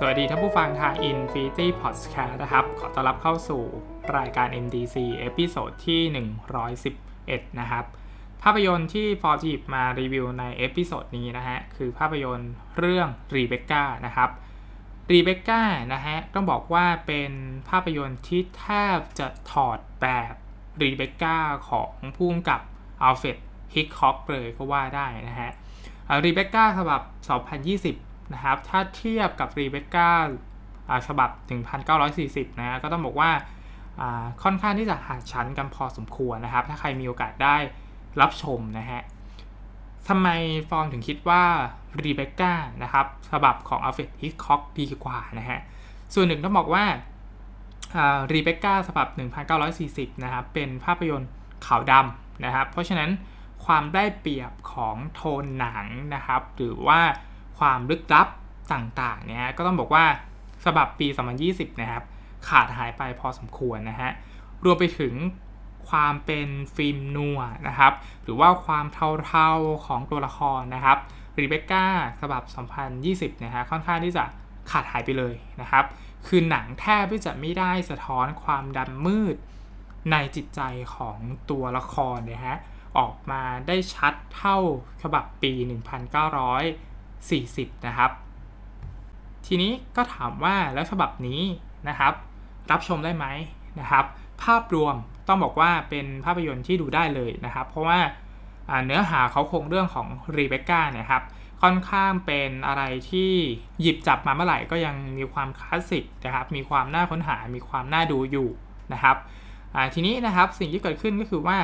สวัสดีท่านผู้ฟังทาง Infinity Podcast นะครับ ขอต้อนรับเข้าสู่รายการ MDC episode ที่ 111 นะครับ ภาพยนตร์ที่ฟอร์มหยิบมารีวิวใน episode นี้นะฮะ คือภาพยนตร์เรื่อง Rebecca นะครับ Rebecca นะฮะ ต้องบอกว่าเป็นภาพยนตร์ที่แทบจะถอดแบบ Rebecca ของผู้กำกับอัลเฟรดฮิตช์ค็อกเลยก็ว่าได้นะฮะ Rebecca ฉบับ 2020 นะครับถ้าเทียบกับ Rebecca ฉบับ 1940 นะก็ต้องบอกว่าค่อนข้างที่จะห่างชั้นกันพอสมควรนะครับ ถ้าใครมีโอกาสได้รับชมนะฮะทำไมฟองถึงคิดว่า Rebecca นะครับฉบับของอัลเฟรดฮิกคอกดีกว่านะฮะส่วนหนึ่งต้องบอกว่า Rebecca ฉบับ 1940 นะครับ เป็นภาพยนตร์ขาวดำนะครับ เพราะฉะนั้นความได้เปรียบของโทนหนังนะครับ หรือว่า ความลึกลับต่างๆเนี่ยก็ต้องบอกว่าฉบับปี 2020 นะครับ ขาดหายไปพอสมควรนะฮะ รวมไปถึงความเป็นฟิล์มนัวนะครับ หรือว่าความเทาๆของตัวละครนะครับรีเบคก้าฉบับ 2020 นะฮะค่อนข้างที่จะขาดหายไปเลยนะครับ คือหนังแทบที่จะไม่ได้สะท้อนความดำมืดในจิตใจของตัวละครนะฮะออกมาได้ชัดเท่าฉบับปี 40 นะครับ ทีนี้ก็ถามว่าแล้วฉบับนี้นะครับ รับชมได้ไหมนะครับ ภาพรวมต้องบอกว่าเป็นภาพยนตร์ที่ดูได้เลยนะครับ เพราะว่าเนื้อหาเขาคงเรื่องของรีเบคก้าเนี่ยครับค่อนข้างเป็นอะไรที่หยิบจับมาเมื่อไหร่ก็ยังมีความคลาสสิกนะครับมีความน่าค้นหา มีความน่าดูอยู่นะครับทีนี้นะครับสิ่งที่เกิดขึ้นก็คือว่า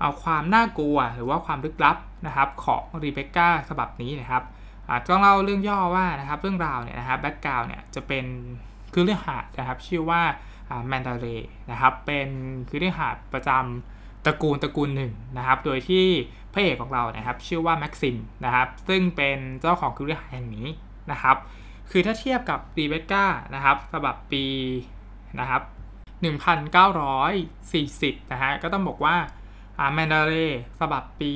เอาความน่ากลัวหรือว่าความลึกลับนะครับของรีเบคก้าฉบับนี้นะครับ ต้องเล่าเรื่องย่อว่านะครับเรื่องราวเนี่ยนะครับแบ็กกราวเนี่ยจะเป็นคือเรื่องหาดนะครับชื่อว่าแมนดาเรนะครับเป็นคือเรื่องหาดประจำตระกูลตระกูลหนึ่งนะครับ โดยที่พระเอกของเรานะครับชื่อว่าแม็กซิมนะครับซึ่งเป็นเจ้าของคือเรื่องหาดแห่งนี้นะครับ คือถ้าเทียบกับรีเบคก้านะครับฉบับปีนะครับ1940นะฮะก็ต้องบอกว่าแมนเดอร์ลีย์ฉบับปี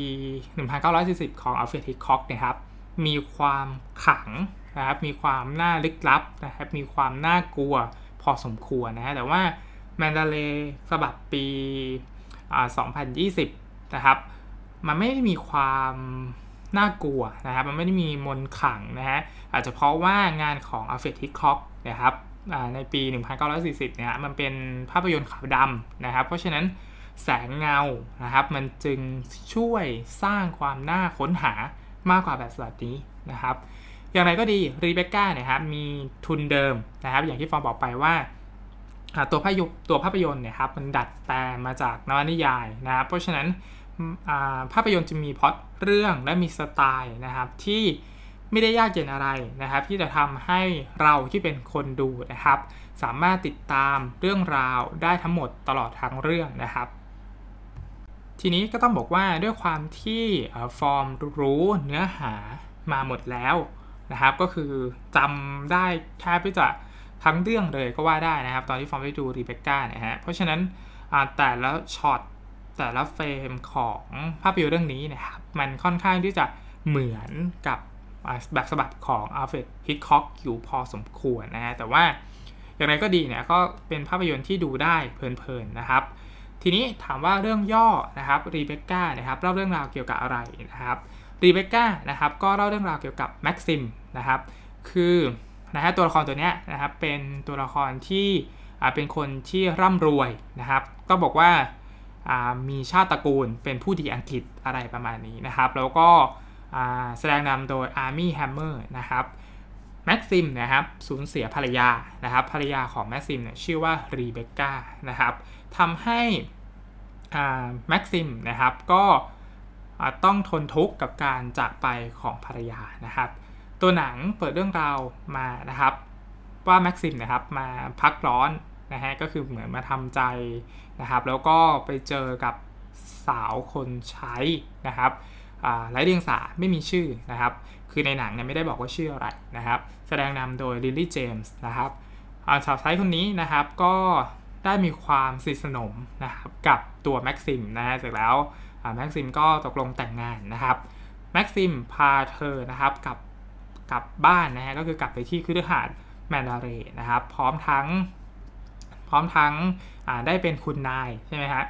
1940 ของอัลเฟรดฮิตช์ค็อกนะครับ มีความขลังนะครับมีความน่าลึกลับนะครับมีความน่ากลัวพอสมควรนะฮะแต่ว่าแมนเดอร์ลีย์ฉบับปี2020 นะครับมันไม่ได้มีความน่ากลัวนะครับ มันไม่ได้มีมนต์ขลังนะฮะ อาจจะเพราะว่างานของอัลเฟรดฮิตช์ค็อกนะครับในปี 1940 เนี่ย มันเป็นภาพยนตร์ขาวดำนะครับ เพราะฉะนั้นแสงเงา นะครับ มันจึงช่วยสร้างความน่าค้นหา มากกว่าแบบฉบับนี้นะครับ อย่างไรก็ดีรีเบคก้าเนี่ยครับมีทุนเดิมนะครับ อย่างที่ฟอร์มบอกไปว่าตัวภาพยนตร์ตัวภาพยนตร์เนี่ยครับมันดัดแปลงมาจากนวนิยายนะครับเพราะฉะนั้นภาพยนตร์จะมีพล็อตเรื่องและมีสไตล์นะครับที่ไม่ได้ยากเย็นอะไรนะครับ ที่จะทำให้เราที่เป็นคนดูนะครับ สามารถติดตามเรื่องราวได้ทั้งหมดตลอดทั้งเรื่องนะครับ ทีนี้ก็ต้องบอกว่าด้วยความที่ฟอร์มรู้เนื้อหามาหมดแล้วนะครับ ก็คือจำได้แทบจะทั้งเรื่องเลยก็ว่าได้นะครับ ตอนที่ฟอร์มได้ดูรีเบคก้าเนี่ยฮะเพราะฉะนั้นแต่ละช็อตแต่ละเฟรมของภาพยนตร์เรื่องนี้นะครับ มันค่อนข้างที่จะเหมือนกับแบบฉบับของอัลเฟรดฮิตช์ค็อกอยู่พอสมควรนะฮะแต่ว่าอย่างไรก็ดีเนี่ยก็เป็นภาพยนตร์ที่ดูได้เพลินๆนะครับ ทีนี้ถามว่าเรื่องย่อนะครับรีเบคก้านะครับเล่าเรื่องราวเกี่ยวกับอะไรนะครับรีเบคก้านะครับก็เล่าเรื่องราวเกี่ยวกับแม็กซิมนะครับคือนะฮะตัวละครตัวนี้นะครับเป็นตัวละครที่เป็นคนที่ร่ำรวยนะครับ ก็บอกว่ามีชาติตระกูลเป็นผู้ดีอังกฤษอะไรประมาณนี้นะครับ แล้วก็แสดงนำโดยอาร์มี่แฮมเมอร์นะครับ แม็กซิมนะครับสูญเสียภรรยานะครับภรรยาของแม็กซิมเนี่ยชื่อว่ารีเบคก้านะครับทำให้แม็กซิมนะครับก็ต้องทนทุกข์กับการจากไปของภรรยานะครับ ตัวหนังเปิดเรื่องราวมานะครับว่าแม็กซิมนะครับมาพักร้อนนะฮะก็คือเหมือนมาทำใจนะครับ แล้วก็ไปเจอกับสาวคนใช้นะครับ ไร้เดียงสาไม่มีชื่อนะครับ คือในหนังเนี่ยไม่ได้บอกว่าชื่ออะไรนะครับ แสดงนำโดยลิลลี่เจมส์นะครับสาวใช้คนนี้นะครับก็ได้มีความสนิทสนมนะครับกับตัวแม็กซิมนะฮะเสร็จแล้วแม็กซิมก็ตกลงแต่งงานนะครับแม็กซิมพาเธอนะครับกับกลับบ้านนะฮะก็คือกลับไปที่คือหาดแมนดาเรนะครับ พร้อมทั้ง พร้อมทั้งได้เป็นคุณนายใช่ไหมฮะ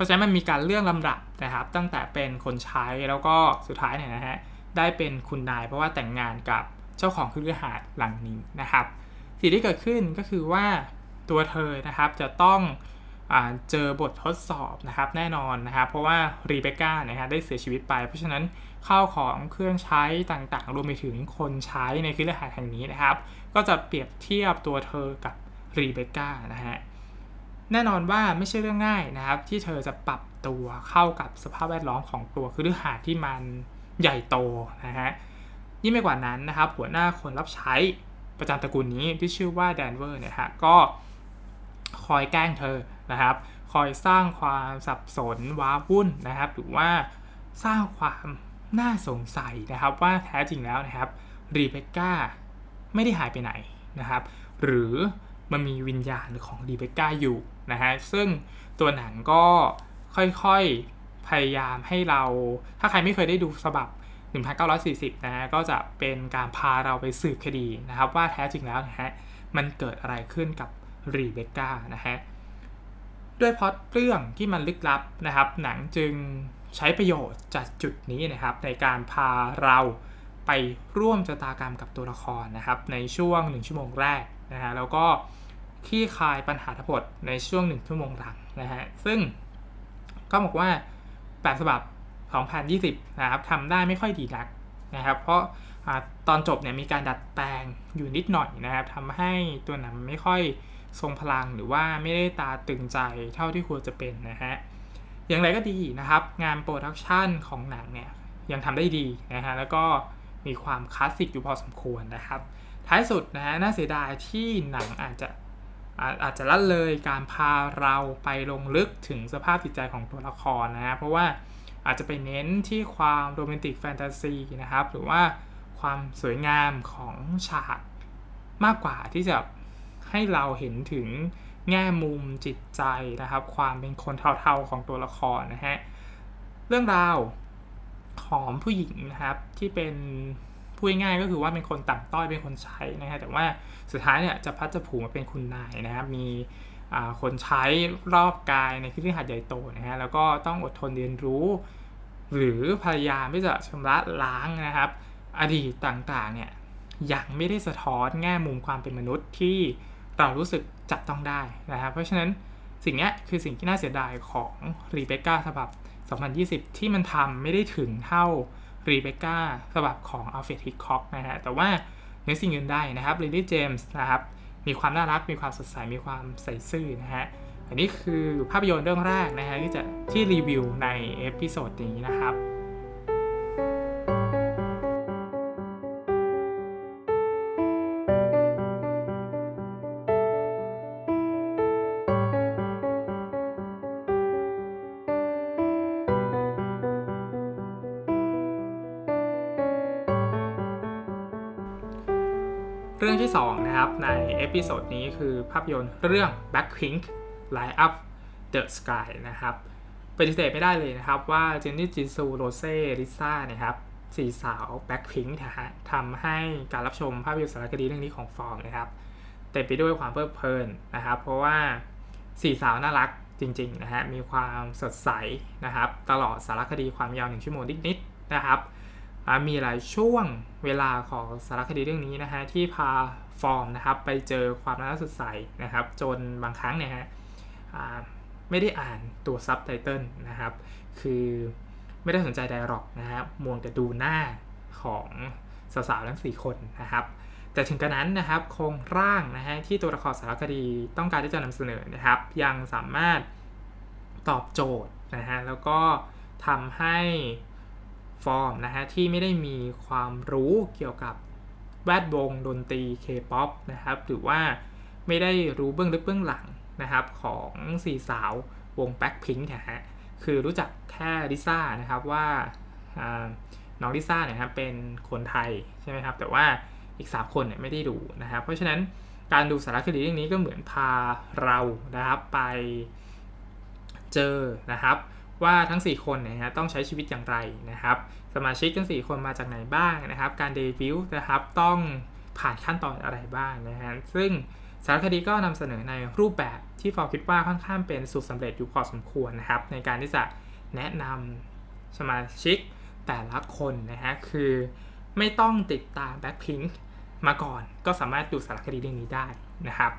ราะฉะนั้นมันมีการเลื่อนลำดับนะครับ ตั้งแต่เป็นคนใช้แล้วก็สุดท้ายเนี่ยนะฮะได้เป็นคุณนายเพราะว่าแต่งงานกับเจ้าของคฤหาสน์หลังนี้นะครับ สิ่งที่เกิดขึ้นก็คือว่าตัวเธอนะครับจะต้องเจอบททดสอบนะครับแน่นอนนะครับ เพราะว่ารีเบคก้านะฮะได้เสียชีวิตไป เพราะฉะนั้นข้าวของเครื่องใช้ต่างๆ รวมไปถึงคนใช้ในคฤหาสน์แห่งนี้นะครับ ก็จะเปรียบเทียบตัวเธอกับรีเบคก้านะฮะ แน่นอนว่าไม่ใช่เรื่องง่ายนะครับ ที่เธอจะปรับตัวเข้ากับสภาพแวดล้อมของตัวคฤหาสที่มันใหญ่โตนะฮะยิ่งไปกว่านั้นนะครับ หัวหน้าคนรับใช้ประจำตระกูลนี้ที่ชื่อว่าแดนเวอร์เนี่ยฮะก็คอยแกล้งเธอนะครับ คอยสร้างความสับสนว้าวุ่นนะครับ หรือว่าสร้างความน่าสงสัยนะครับ ว่าแท้จริงแล้วนะครับรีเบคก้าไม่ได้หายไปไหนนะครับ หรือมันมีวิญญาณของรีเบคก้าอยู่ นะฮะซึ่งตัวหนังก็ค่อยๆพยายามให้เรา ถ้าใครไม่เคยได้ดูฉบับ 1940 นะฮะก็จะเป็นการพาเราไปสืบคดีนะครับ ว่าแท้จริงแล้วนะฮะมันเกิดอะไรขึ้นกับรีเบคก้านะฮะด้วยพอดเรื่องที่มันลึกลับนะครับ หนังจึงใช้ประโยชน์จากจุดนี้นะครับ ในการพาเราไปร่วมชะตากรรมกับตัวละครนะครับ ในช่วง 1 ชั่วโมงแรกนะฮะแล้วก็ ขี้คายปัญหาทั้งหมดในช่วง 1 ชั่วโมงหลังนะฮะ ซึ่งก็บอกว่า 8 ฉบับ 2020 นะครับทำได้ไม่ค่อยดีนักนะครับ เพราะตอนจบเนี่ยมีการดัดแปลงอยู่นิดหน่อยนะครับทำให้ตัวหนังไม่ค่อยทรงพลังหรือว่าไม่ได้ตาตึงใจเท่าที่ควรจะเป็นนะฮะ อย่างไรก็ดีนะครับ งานโปรดักชันของหนังเนี่ยยังทำได้ดีนะฮะ แล้วก็มีความคลาสสิกอยู่พอสมควรนะครับ ท้ายสุดนะฮะน่าเสียดายที่หนังอาจจะ อาจจะละเลยการพาเราไปลงลึกถึงสภาพจิตใจของตัวละครนะฮะเพราะว่าอาจจะไปเน้นที่ความโรแมนติกแฟนตาซีนะครับ หรือว่าความสวยงามของฉากมากกว่าที่จะให้เราเห็นถึงแง่มุมจิตใจนะครับ ความเป็นคนเทาๆของตัวละครนะฮะเรื่องราวของผู้หญิงนะครับที่เป็น พูดง่ายก็คือว่าเป็นคนต่ำต้อยเป็นคนใช้นะฮะแต่ว่าสุดท้ายเนี่ยจะพัดจะผูมาเป็นคุณนายนะครับมีคนใช้รอบกายในที่ที่หัดใหญ่โตนะฮะแล้วก็ต้องอดทนเรียนรู้ หรือพยายามที่จะชำระล้างนะครับ อดีตต่างๆเนี่ยยังไม่ได้สะท้อนแง่มุมความเป็นมนุษย์ที่เรารู้สึกจับต้องได้นะครับเพราะฉะนั้นสิ่งนี้คือสิ่งที่น่าเสียดายของรีเบคก้าฉบับ 2020 ที่มันทำไม่ได้ถึงเท่า รีเบคก้าฉบับของอัลเฟรดฮิคอกนะฮะแต่ว่าเนสิ่งอื่นได้นะครับลิลี่เจมส์นะครับมีความน่ารักมีความสดใสมีความใส่ซื่อนะฮะอันนี้คือภาพยนตร์เรื่องแรกนะฮะที่จะที่รีวิวใน episode นี้นะครับ เรื่องที่ 2 นะครับ ใน episode นี้คือภาพยนตร์เรื่อง Blackpink Light Up the Sky นะครับปฏิเสธไม่ได้เลยนะครับว่าเจนนี่จิซูโรเซ่ลิซ่านะครับสี่สาว Blackpink ทำให้การรับชมภาพยนตร์สารคดีเรื่องนี้ของฟอร์มนะครับเต็มไปด้วยความเพลิดเพลินนะครับ เพราะว่าสี่สาวน่ารักจริงๆนะฮะมีความสดใสนะครับ ตลอดสารคดีความยาวหนึ่งชั่วโมงนิดๆนะครับ มีหลายช่วงเวลาของสารคดีเรื่องนี้นะฮะที่พาฟอร์มนะครับไปเจอความน่าสดใสนะครับ จนบางครั้งเนี่ยฮะไม่ได้อ่านตัวซับไตเติลนะครับ คือไม่ได้สนใจ dialogue นะครับมัวแต่ดูหน้าของสาวๆทั้ง 4 คนนะครับ แต่ถึงกระนั้นนะครับโครงร่างนะฮะที่ตัวละครสารคดีต้องการที่จะนำเสนอนะครับ ยังสามารถตอบโจทย์นะฮะแล้วก็ทำให้ ฟอร์มนะฮะที่ไม่ได้มีความรู้เกี่ยวกับแวดวงดนตรีเคป๊อปนะครับหรือว่าไม่ได้รู้เบื้องลึกเบื้องหลังนะครับของสี่สาววงแบ็คพิงค์นะฮะคือรู้จักแค่ลิซ่านะครับว่าน้องลิซ่าเนี่ยครับเป็นคนไทยใช่ไหมครับแต่ว่าอีก 3 คนเนี่ยไม่ได้ดูนะครับเพราะฉะนั้นการดูสารคดีเรื่องนี้ก็เหมือนพาเรานะครับไปเจอนะครับ ว่าทั้ง 4 คนนะฮะต้องใช้ชีวิตอย่างไรนะครับ สมาชิกทั้ง 4 คนมาจากไหนบ้างนะครับ การเดบิวต์นะครับต้องผ่านขั้นตอนอะไรบ้างนะฮะซึ่งสารคดีก็นำเสนอในรูปแบบที่ฟอคิดว่าค่อนข้างเป็นสูตรสำเร็จอยู่พอสมควรนะครับ ในการที่จะแนะนำสมาชิกแต่ละคนนะฮะคือไม่ต้องติดตามแบ็คพิงมาก่อนก็สามารถดูสารคดีเรื่องนี้ได้นะครับ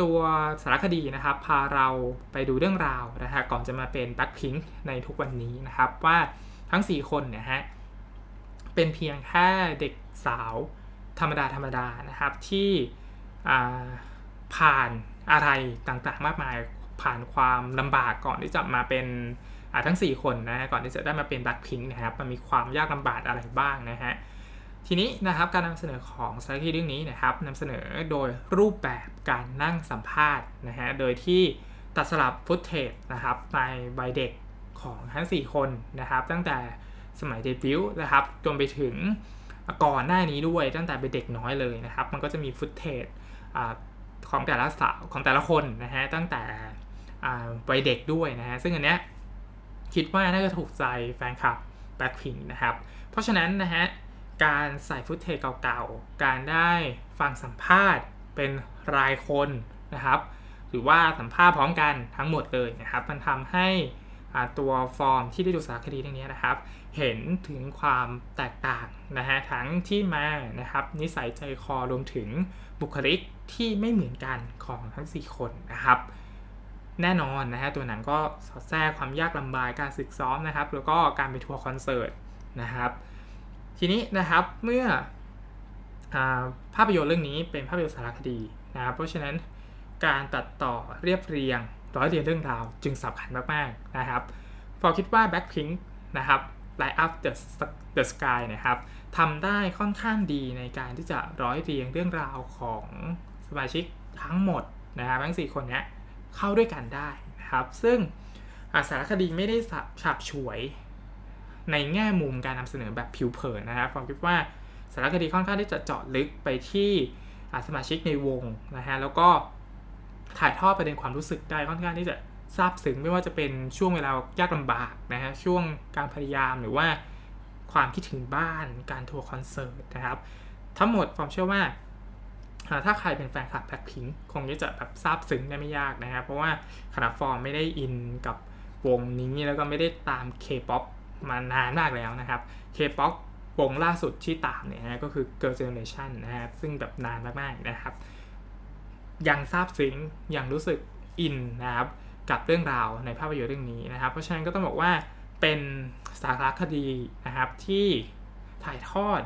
ตัวสารคดีนะครับพาเราไปดูเรื่องราวนะฮะก่อนจะมาเป็นแบ็คพิงในทุกวันนี้นะครับ ว่าทั้ง 4 คนเนี่ยฮะเป็นเพียงแค่เด็กสาวธรรมดาธรรมดานะครับที่ผ่านอะไรต่างๆ มากมายผ่านความลำบากก่อนที่จะมาเป็นทั้ง 4 คนนะก่อนที่จะได้มาเป็นแบ็คพิงนะครับมันมีความยากลำบากอะไรบ้างนะฮะ ทีนี้นะครับการนำเสนอของสารคดีเรื่องนี้นะครับนำเสนอโดยรูปแบบการนั่งสัมภาษณ์นะฮะโดยที่ตัดสลับฟุตเทจนะครับในวัยเด็กของทั้ง 4 คนนะครับ ตั้งแต่สมัยเดบิวต์นะครับจนไปถึงก่อนหน้านี้ด้วยตั้งแต่เป็นเด็กน้อยเลยนะครับ มันก็จะมีฟุตเทจของแต่ละสาวของแต่ละคนนะฮะตั้งแต่วัยเด็กด้วยนะฮะซึ่งอันเนี้ยคิดว่าน่าจะถูกใจแฟนคลับแบ็คพิงนะครับ เพราะฉะนั้นนะฮะ การใส่ฟุตเทจเก่าๆ การได้ฟังสัมภาษณ์เป็นรายคนนะครับ หรือว่าสัมภาษณ์พร้อมกันทั้งหมดเลยนะครับ มันทำให้ตัวฟอร์มที่ได้ดูสารคดีเรื่องนี้นะครับ เห็นถึงความแตกต่างนะฮะทั้งที่มานะครับ นิสัยใจคอรวมถึงบุคลิกที่ไม่เหมือนกันของทั้ง 4 คนนะครับแน่นอนนะฮะตัวหนังก็สอดแทรกความยากลำบากการศึกซ้อมนะครับ แล้วก็การไปทัวร์คอนเสิร์ตนะครับ ทีนี้นะครับเมื่ออภาพยนตร์เรื่องนี้เป็นภาพยนตร์สารคดีนะครับเพราะฉะนั้นการตัดต่อเรียบเรียงร้อยเรียงเรื่องราวจึงสำคัญมากๆนะครับฟอคิดว่า Blackpink นะครับ Light Up the the Sky นะครับทำได้ค่อนข้างดีในการที่จะร้อยเรียงเรื่องราวของสมาชิกทั้งหมดนะครับทั้ง 4 คนนี้เข้าด้วยกันได้นะครับ ซึ่งสารคดีไม่ได้ฉาบฉวย ในแง่มุมการนำเสนอแบบผิวเผินนะครับผมคิดว่าสารคดีค่อนข้างที่จะเจาะลึกไปที่สมาชิกในวงนะฮะแล้วก็ถ่ายทอดประเด็นความรู้สึกได้ค่อนข้างที่จะซาบซึ้งไม่ว่าจะเป็นช่วงเวลายากลำบากนะฮะช่วงการพยายามหรือว่าความคิดถึงบ้านการทัวร์คอนเสิร์ตนะครับทั้งหมดผมเชื่อว่า ถ้าใครเป็นแฟนคลับแบ็คพิงคงจะแบบซาบซึ้งได้ไม่ยากนะครับเพราะว่าขนาดฟอร์มไม่ได้อินกับวงนี้แล้วก็ไม่ได้ตามเคป๊อป มานานมากแล้วนะครับ K-POP วงล่าสุดที่ตามเนี่ยนะก็คือ Girl Generation นะครับซึ่งแบบนานมากๆนะครับ ยังซาบซึ้งยังรู้สึกอินนะครับกับเรื่องราวในภาพยนตร์เรื่องนี้นะครับ เพราะฉะนั้นก็ต้องบอกว่าเป็นสารคดีนะครับที่ถ่ายทอด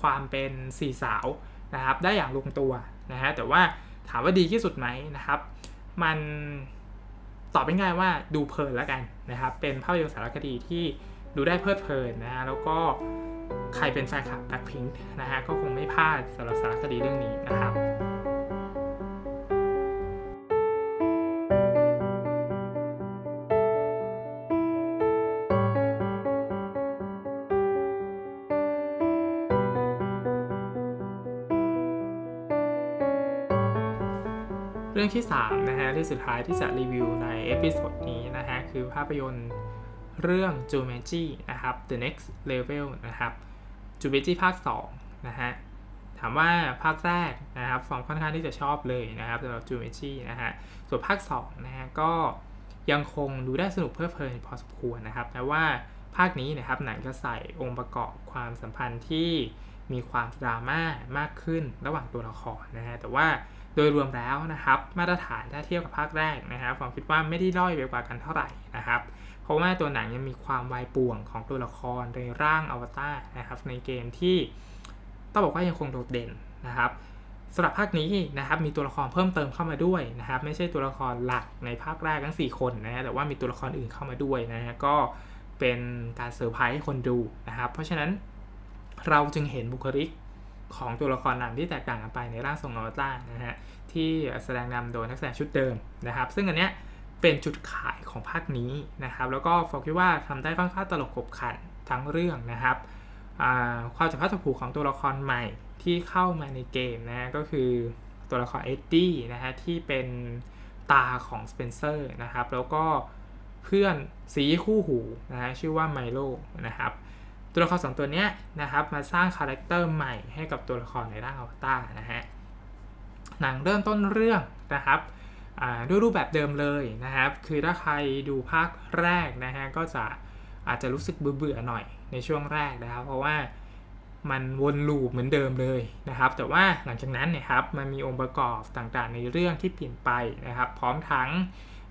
ความเป็นสี่สาวนะครับ ได้อย่างลงตัวนะฮะแต่ว่าถามว่าดีที่สุดไหมนะครับ มันตอบง่ายว่าดูเพลินแล้วกันนะครับ เป็นภาพยนตร์สารคดีที่ ดูได้เพลิดเพลินนะฮะแล้วก็ใครเป็นแฟนคลับแบ็คพิงค์นะฮะก็คงไม่พลาดสำหรับสารคดีเรื่องนี้นะครับเรื่องที่3นะฮะที่สุดท้ายที่จะรีวิวใน episode นี้นะฮะคือภาพยนตร์ เรื่อง j u m a n j i นะครับ The Next Level นะครับ j u m a n j i ภาค2นะฮะถามว่าภาคแรกนะครับฟอร์มค่อนข้างที่จะชอบเลยนะครับสำหรับ j u m a n j i นะฮะส่วนภาค2นะฮะก็ยังคงดูได้สนุกเพลิดเพลินพอสมควรนะครับแต่ว่าภาคนี้นะครับหนังจะใส่องค์ประกอบความสัมพันธ์ที่มีความดราม่ามากขึ้นระหว่างตัวละครนะฮะแต่ว่าโดยรวมแล้วนะครับ มาตรฐานถ้าเทียบกับภาคแรกนะครับผมคิดว่าไม่ได้ด้อยไปกว่ากันเท่าไหร่นะครับ เพราะว่าตัวหนังยังมีความวายป่วงของตัวละครในร่างอวตารนะครับ ในเกมที่ต้องบอกว่ายังคงโดดเด่นนะครับสำหรับภาคนี้นะครับมีตัวละครเพิ่มเติมเข้ามาด้วยนะครับ ไม่ใช่ตัวละครหลักในภาคแรกทั้ง 4 คนนะฮะแต่ว่ามีตัวละครอื่นเข้ามาด้วยนะฮะก็เป็นการเซอร์ไพรส์ให้คนดูนะครับ เพราะฉะนั้นเราจึงเห็นบุคลิกของตัวละครนำที่แตกต่างกันไปในร่างทรงอวตารนะฮะที่แสดงนำโดยนักแสดงชุดเดิมนะครับ ซึ่งอันเนี้ย เป็นจุดขายของภาคนี้นะครับ แล้วก็ฟอร์มคิดว่าทำได้ค่อนข้างตลกขบขันทั้งเรื่องนะครับความจับพลัดจับผลูของตัวละครใหม่ที่เข้ามาในเกมนะก็คือตัวละครเอ็ดดี้นะฮะที่เป็นตาของสเปนเซอร์นะครับ แล้วก็เพื่อนสีคู่หูนะฮะชื่อว่าไมโลนะครับตัวละครสองตัวเนี้ยนะครับมาสร้างคาแรคเตอร์ใหม่ให้กับตัวละครในร่างอวตารนะฮะหนังเริ่มต้นเรื่องนะครับ ด้วยรูปแบบเดิมเลยนะครับ คือถ้าใครดูภาคแรกนะฮะก็จะอาจจะรู้สึกเบื่อๆหน่อยในช่วงแรกนะครับ เพราะว่ามันวนลูปเหมือนเดิมเลยนะครับ แต่ว่าหลังจากนั้นเนี่ยครับมันมีองค์ประกอบต่างๆ ในเรื่องที่เปลี่ยนไปนะครับ พร้อมทั้ง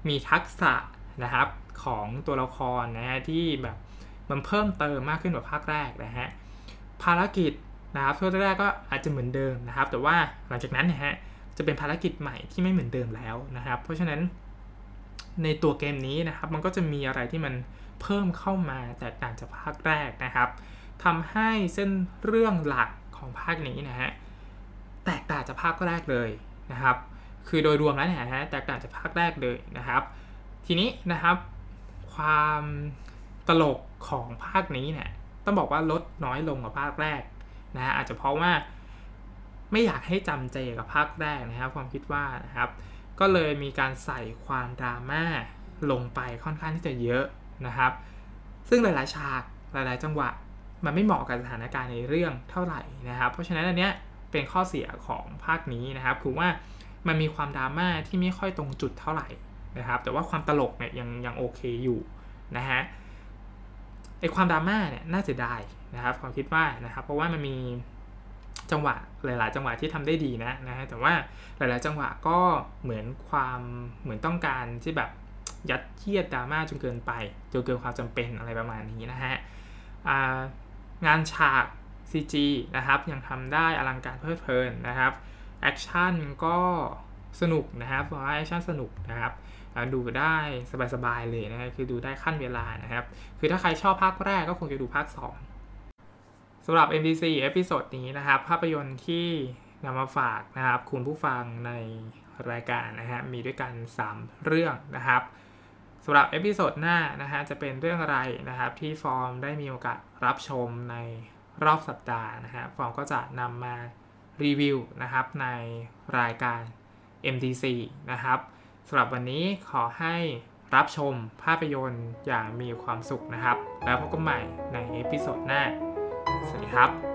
มีทักษะนะครับของตัวละครนะฮะที่แบบมันเพิ่มเติมมากขึ้นกว่าภาคแรกนะฮะภารกิจนะครับช่วงแรกก็อาจจะเหมือนเดิมนะครับ แต่ว่าหลังจากนั้นนี่ยฮะ จะเป็นภารกิจใหม่ที่ไม่เหมือนเดิมแล้วนะครับ เพราะฉะนั้นในตัวเกมนี้นะครับ มันก็จะมีอะไรที่มันเพิ่มเข้ามาแตกต่างจากภาคแรกนะครับทำให้เส้นเรื่องหลักของภาคนี้นะฮะแตกต่างจากภาคแรกเลยนะครับ คือโดยรวมแล้วเนี่ยฮะแตกต่างจากภาคแรกเลยนะครับ ทีนี้นะครับ ความตลกของภาคนี้เนี่ยต้องบอกว่าลดน้อยลงกว่าภาคแรกนะฮะอาจจะเพราะว่า ไม่อยากให้จำเจกับภาคแรกนะครับความคิดว่านะครับ ก็เลยมีการใส่ความดราม่าลงไปค่อนข้างที่จะเยอะนะครับ ซึ่งหลายๆฉากหลายๆ จังหวะมันไม่เหมาะกับสถานการณ์ในเรื่องเท่าไหร่นะครับ เพราะฉะนั้นอันเนี้ยเป็นข้อเสียของภาคนี้นะครับ คือว่ามันมีความดราม่าที่ไม่ค่อยตรงจุดเท่าไหร่นะครับ แต่ว่าความตลกเนี่ยยังยังโอเคอยู่นะฮะไอความดราม่าเนี่ยน่าเสียดายนะครับ ความคิดว่านะครับ เพราะว่ามันมี จังหวะหลาย ๆ จังหวะที่ทำได้ดีนะนะฮะแต่ว่าหลาย ๆ จังหวะก็เหมือนความเหมือนต้องการที่แบบยัดเยียดดราม่าจนเกินไปจนเกินความจำเป็นอะไรประมาณนี้นะฮะงานฉาก CG นะครับยังทำได้อลังการเพลิดเพลินนะครับ action ก็สนุกนะครับเพราะว่า action สนุกนะครับดูได้สบายๆเลยนะคือดูได้คั่นเวลานะครับ คือถ้าใครชอบภาคแรกก็คงจะดูภาค 2 สำหรับ MDC episode นี้นะครับ ภาพยนตร์ที่นำมาฝากนะครับ คุณผู้ฟังในรายการนะฮะ มีด้วยกัน 3 เรื่องนะครับสำหรับ episode หน้านะฮะ จะเป็นเรื่องอะไรนะครับ ที่ฟอร์มได้มีโอกาสรับชมในรอบสัปดาห์นะฮะ ฟอร์มก็จะนำมารีวิวนะครับในรายการ MDC นะครับสำหรับวันนี้ขอให้รับชมภาพยนตร์อย่างมีความสุขนะครับ แล้วพบกันใหม่ใน episode หน้า ครับ